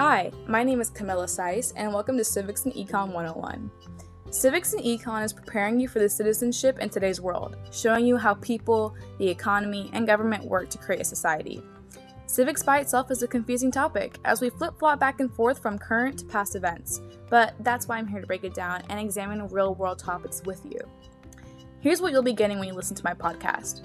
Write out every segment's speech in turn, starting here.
Hi, my name is Kamila Saiz, and welcome to Civics and Econ 101. Civics and Econ is preparing you for the citizenship in today's world, showing you how people, the economy, and government work to create a society. Civics by itself is a confusing topic, as we flip flop back and forth from current to past events, but that's why I'm here to break it down and examine real world topics with you. Here's what you'll be getting when you listen to my podcast.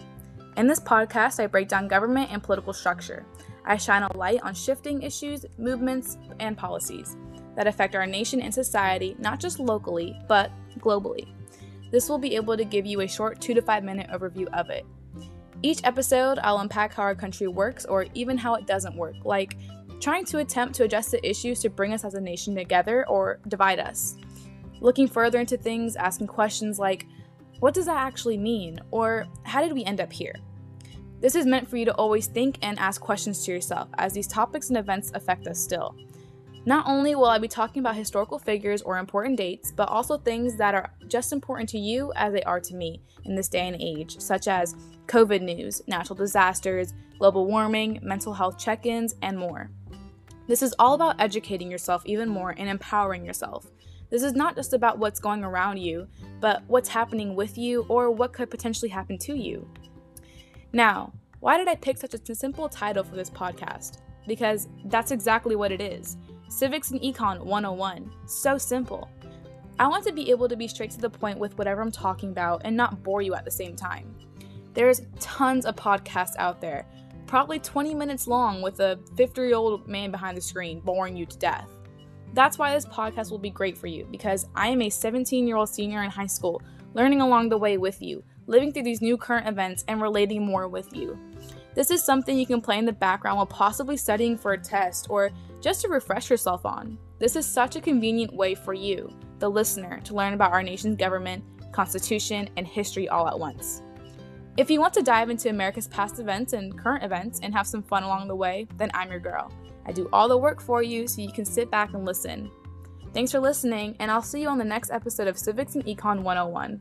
In this podcast, I break down government and political structure. I shine a light on shifting issues, movements, and policies that affect our nation and society, not just locally, but globally. This will be able to give you a short two to five minute overview of it. Each episode, I'll unpack how our country works or even how it doesn't work, like trying to attempt to address the issues to bring us as a nation together or divide us. Looking further into things, asking questions like, what does that actually mean? Or how did we end up here? This is meant for you to always think and ask questions to yourself, as these topics and events affect us still. Not only will I be talking about historical figures or important dates, but also things that are just important to you as they are to me in this day and age, such as COVID news, natural disasters, global warming, mental health check ins, and more. This is all about educating yourself even more and empowering yourself. This is not just about what's going around you, but what's happening with you or what could potentially happen to you. Now, why did I pick such a simple title for this podcast? Because that's exactly what it is. Civics and Econ 101. So simple. I want to be able to be straight to the point with whatever I'm talking about and not bore you at the same time. There's tons of podcasts out there, probably 20 minutes long with a 50 year old man behind the screen boring you to death. That's why this podcast will be great for you because I am a 17 year old senior in high school, learning along the way with you, living through these new current events, and relating more with you. This is something you can play in the background while possibly studying for a test or just to refresh yourself on. This is such a convenient way for you, the listener, to learn about our nation's government, constitution, and history all at once. If you want to dive into America's past events and current events and have some fun along the way, then I'm your girl. I do all the work for you so you can sit back and listen. Thanks for listening, and I'll see you on the next episode of Civics and Econ 101.